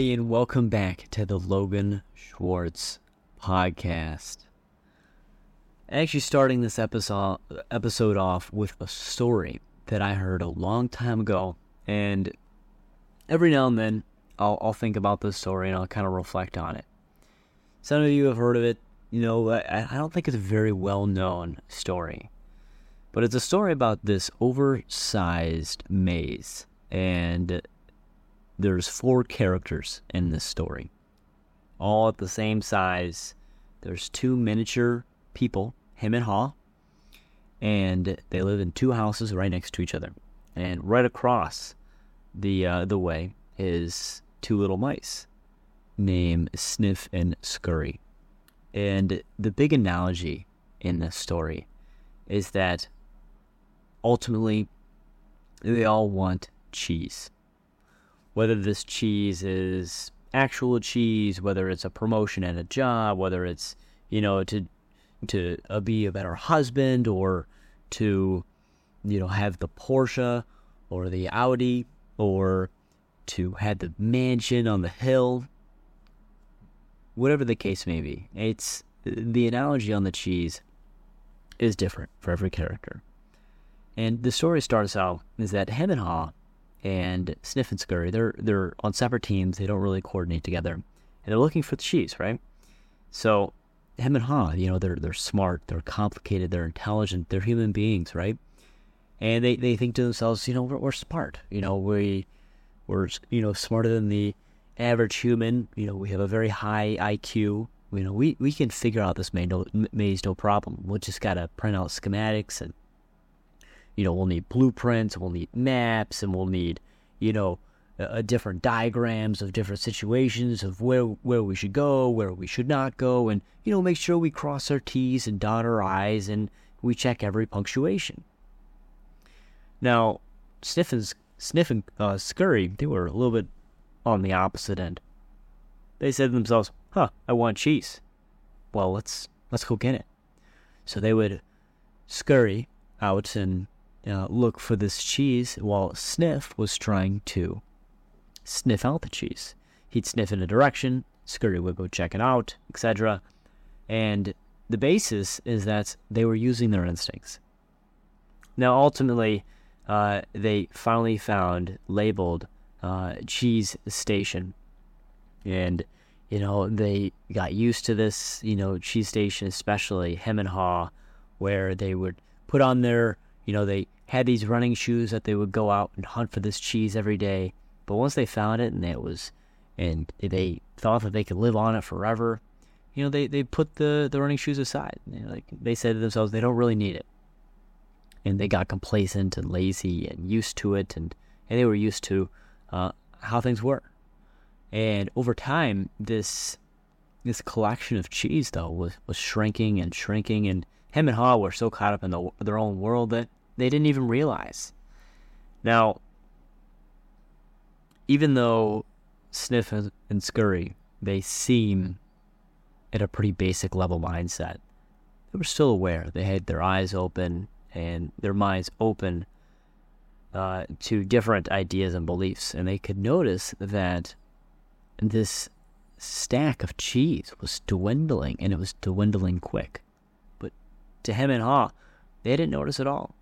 And welcome back to the Logan Schwartz podcast. Actually, starting this episode episode off with a story that I heard a long time ago, and every now and then I'll, I'll think about this story and I'll kind of reflect on it. Some of you have heard of it. You know, I, I don't think it's a very well known story, but it's a story about this oversized maze, and there's four characters in this story, all at the same size. There's two miniature people, Hem and Haw, and they live in two houses right next to each other. And right across the uh, the way is two little mice named Sniff and Scurry. And the big analogy in this story is that ultimately they all want cheese. Whether this cheese is actual cheese, whether it's a promotion at a job, whether it's, you know, to to uh, be a better husband or to, you know, have the Porsche or the Audi or to have the mansion on the hill. Whatever the case may be, it's the analogy on the cheese is different for every character. And the story starts out is that Hem and Sniff and Scurry, they're they're on separate teams. They don't really coordinate together, and they're looking for the cheese, right? So Hem and Haw, you know, they're they're smart, they're complicated, they're intelligent, they're human beings, right? And they, they think to themselves, you know, we're, we're smart, you know, we we're you know smarter than the average human. You know, we have a very high IQ. You know, we, we can figure out this maze no, maze no problem. We'll just gotta print out schematics and you know we'll need blueprints, we'll need maps, and we'll need you know uh, different diagrams of different situations of where where we should go, where we should not go, and you know make sure we cross our T's and dot our I's and we check every punctuation. Now, Sniffen's Sniff and uh, Scurry, they were a little bit on the opposite end. They said to themselves, "Huh, I want cheese. Well, let's let's go get it." So they would scurry out and uh, look for this cheese, while Sniff was trying to sniff out the cheese. He'd sniff in a direction, Scurry would go check it out, etc. And the basis is that they were using their instincts. Now, ultimately, uh, they finally found labeled uh, cheese station, and you know they got used to this. You know, cheese station, especially hem and haw, where they would put on their, you know, they had these running shoes that they would go out and hunt for this cheese every day. But once they found it and it was, and they thought that they could live on it forever, you know, they, they put the, the running shoes aside. You know, like they said to themselves, they don't really need it and they got complacent and lazy and used to it, and, and they were used to uh, how things were. And over time, this this collection of cheese though was, was shrinking and shrinking, and Hem and Haw were so caught up in the, their own world that they didn't even realize. Now, even though Sniff and Scurry they seem at a pretty basic level mindset, they were still aware. They had their eyes open and their minds open uh, to different ideas and beliefs. And they could notice that this stack of cheese was dwindling, and it was dwindling quick. To Hem and Haw, they didn't notice at all.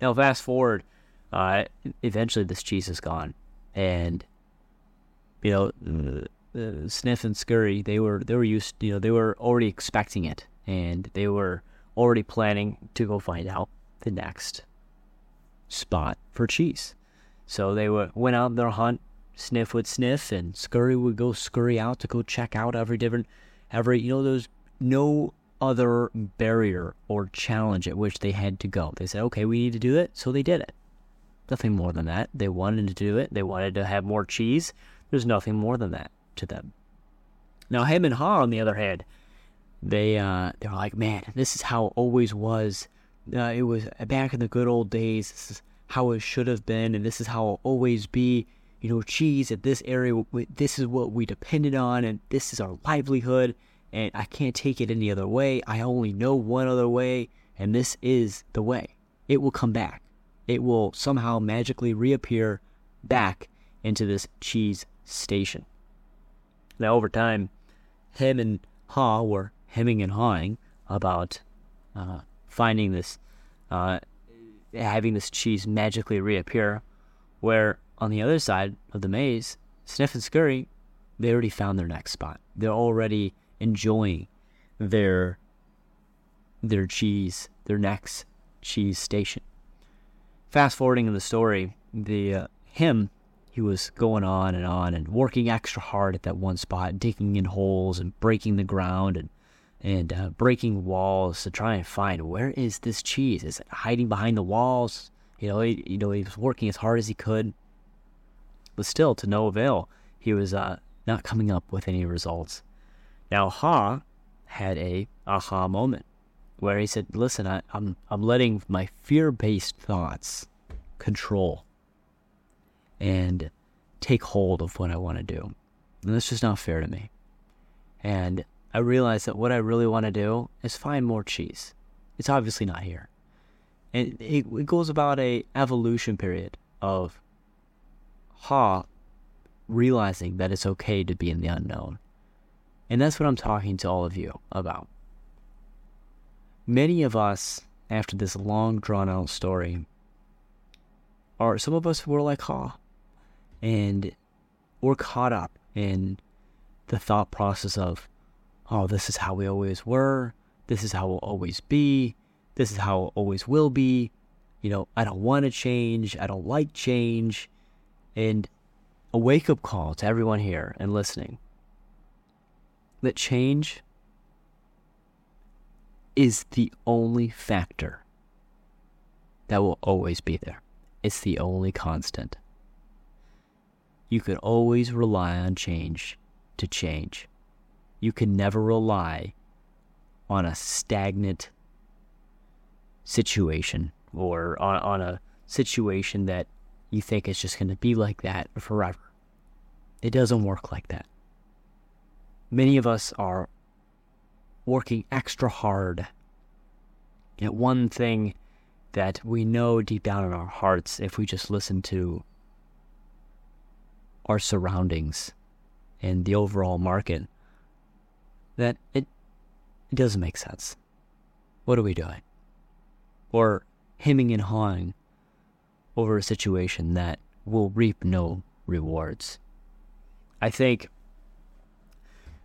Now, fast forward, uh, eventually this cheese is gone, and you know, uh, Sniff and Scurry, they were they were used, you know, they were already expecting it, and they were already planning to go find out the next spot for cheese. So they were, went out their hunt. Sniff would sniff, and Scurry would go scurry out to go check out every different, every you know. There's no other barrier or challenge at which they had to go. They said, "Okay, we need to do it," so they did it. Nothing more than that. They wanted to do it. They wanted to have more cheese. There's nothing more than that to them. Now, Hem and Haw, on the other hand, they uh, they're like, man, this is how it always was. Uh, it was back in the good old days. This is how it should have been, and this is how it'll always be. You know, cheese at this area. This is what we depended on, and this is our livelihood. And I can't take it any other way. I only know one other way, and this is the way. It will come back. It will somehow magically reappear back into this cheese station. Now, over time, Hem and Haw were hemming and hawing about uh, finding this, uh, having this cheese magically reappear, where on the other side of the maze, Sniff and Scurry, they already found their next spot. They're already enjoying their their cheese, their next cheese station. Fast forwarding in the story, the uh, Hem he was going on and on and working extra hard at that one spot, digging in holes and breaking the ground and and uh, breaking walls to try and find where is this cheese? Is it hiding behind the walls? You know, he, you know, he was working as hard as he could, but still to no avail. He was uh, not coming up with any results. Now Haw had a aha moment where he said, "Listen, I, I'm I'm letting my fear-based thoughts control and take hold of what I want to do, and that's just not fair to me." And I realized that what I really want to do is find more cheese. It's obviously not here, and it, it goes about a evolution period of Haw realizing that it's okay to be in the unknown. And that's what I'm talking to all of you about. Many of us, after this long drawn out story, are some of us were like Haw. And we're caught up in the thought process of, oh, this is how we always were. This is how we'll always be. This is how it always will be. You know, I don't want to change. I don't like change. And a wake up call to everyone here and listening that change is the only factor that will always be there. It's the only constant. You can always rely on change to change. You can never rely on a stagnant situation or on, on a situation that you think is just going to be like that forever. It doesn't work like that many of us are working extra hard at one thing that we know deep down in our hearts if we just listen to our surroundings and the overall market that it, it doesn't make sense. What are we doing? Or hemming and hawing over a situation that will reap no rewards. I think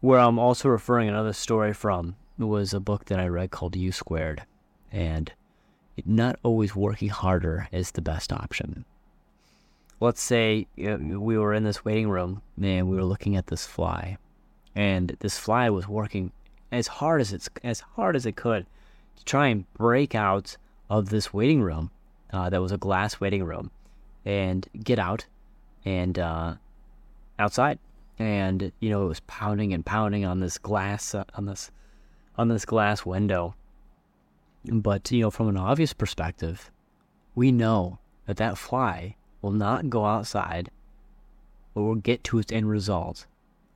where I'm also referring another story from was a book that I read called You Squared, and not always working harder is the best option. Let's say we were in this waiting room and we were looking at this fly, and this fly was working as hard as it's as hard as it could to try and break out of this waiting room uh, that was a glass waiting room and get out and uh, outside and you know it was pounding and pounding on this glass uh, on this on this glass window. But you know from an obvious perspective we know that that fly will not go outside or will get to its end result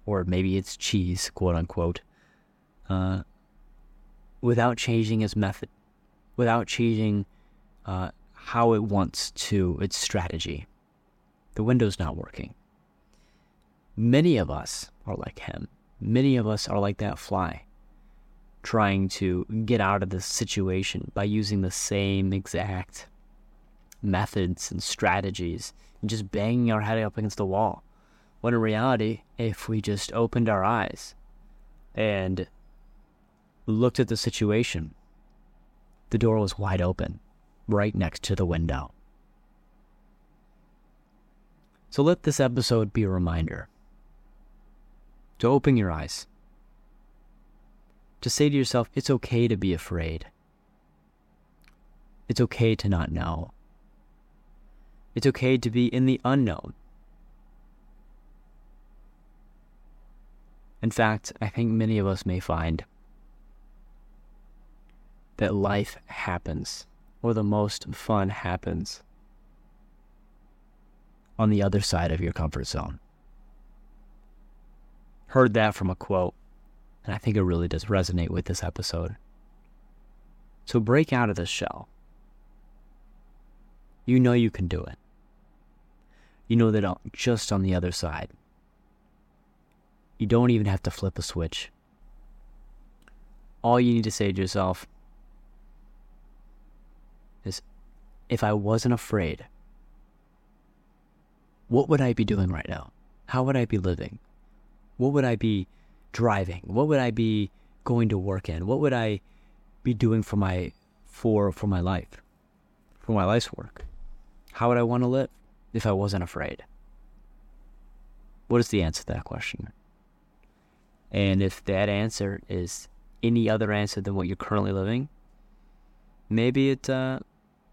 or maybe it's cheese quote unquote uh, without changing its method without changing uh, how it wants to its strategy. The window's not working Many of us are like him. Many of us are like that fly, trying to get out of this situation by using the same exact methods and strategies and just banging our head up against the wall. When in reality, if we just opened our eyes and looked at the situation, the door was wide open, right next to the window. So let this episode be a reminder to open your eyes, to say to yourself, it's okay to be afraid. It's okay to not know. It's okay to be in the unknown. In fact, I think many of us may find that life happens, or the most fun happens, on the other side of your comfort zone heard that from a quote, and I think it really does resonate with this episode. So break out of this shell. You know you can do it. You know that just on the other side You don't even have to flip a switch. All you need to say to yourself is if I wasn't afraid, what would I be doing right now? How would I be living? What would I be driving? What would I be going to work in? What would I be doing for my for for my life? For my life's work? How would I want to live if I wasn't afraid? What is the answer to that question? And if that answer is any other answer than what you're currently living, maybe it uh,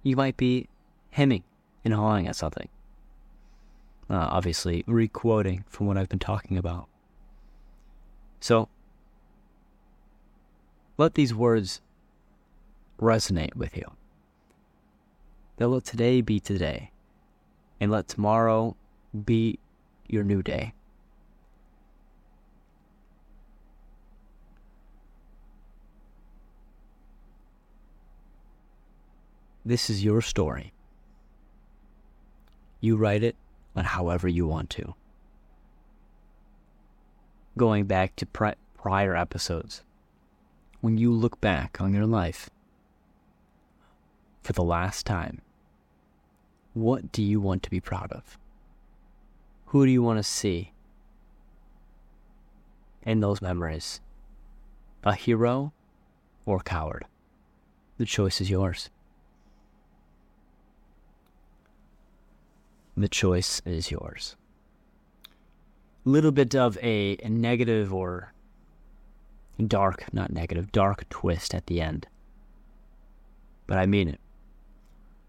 you might be hemming and hawing at something. Uh, obviously, requoting from what I've been talking about. So, let these words resonate with you. That let today be today, and let tomorrow be your new day. This is your story. You write it on however you want to. Going back to pri- prior episodes, when you look back on your life for the last time, what do you want to be proud of? Who do you want to see in those memories? A hero or a coward? The choice is yours. The choice is yours. Little bit of a, a negative or dark, not negative, dark twist at the end. But I mean it.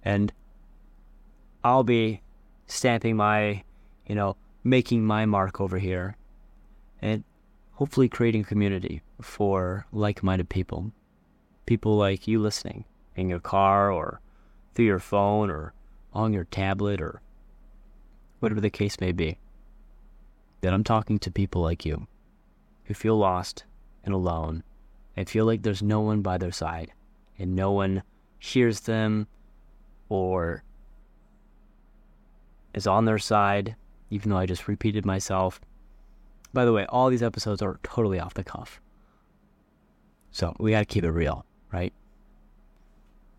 And I'll be stamping my, you know, making my mark over here and hopefully creating a community for like minded people. People like you listening in your car or through your phone or on your tablet or whatever the case may be, that I'm talking to people like you who feel lost and alone and feel like there's no one by their side and no one hears them or is on their side, even though I just repeated myself. By the way, all these episodes are totally off the cuff. So we gotta keep it real, right?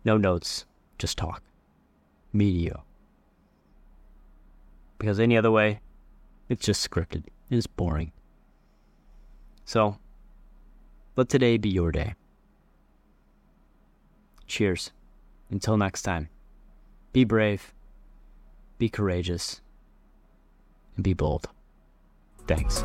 No notes, just talk. Me to you because any other way, it's just scripted. It's boring. So, let today be your day. Cheers. Until next time, be brave, be courageous, and be bold. Thanks.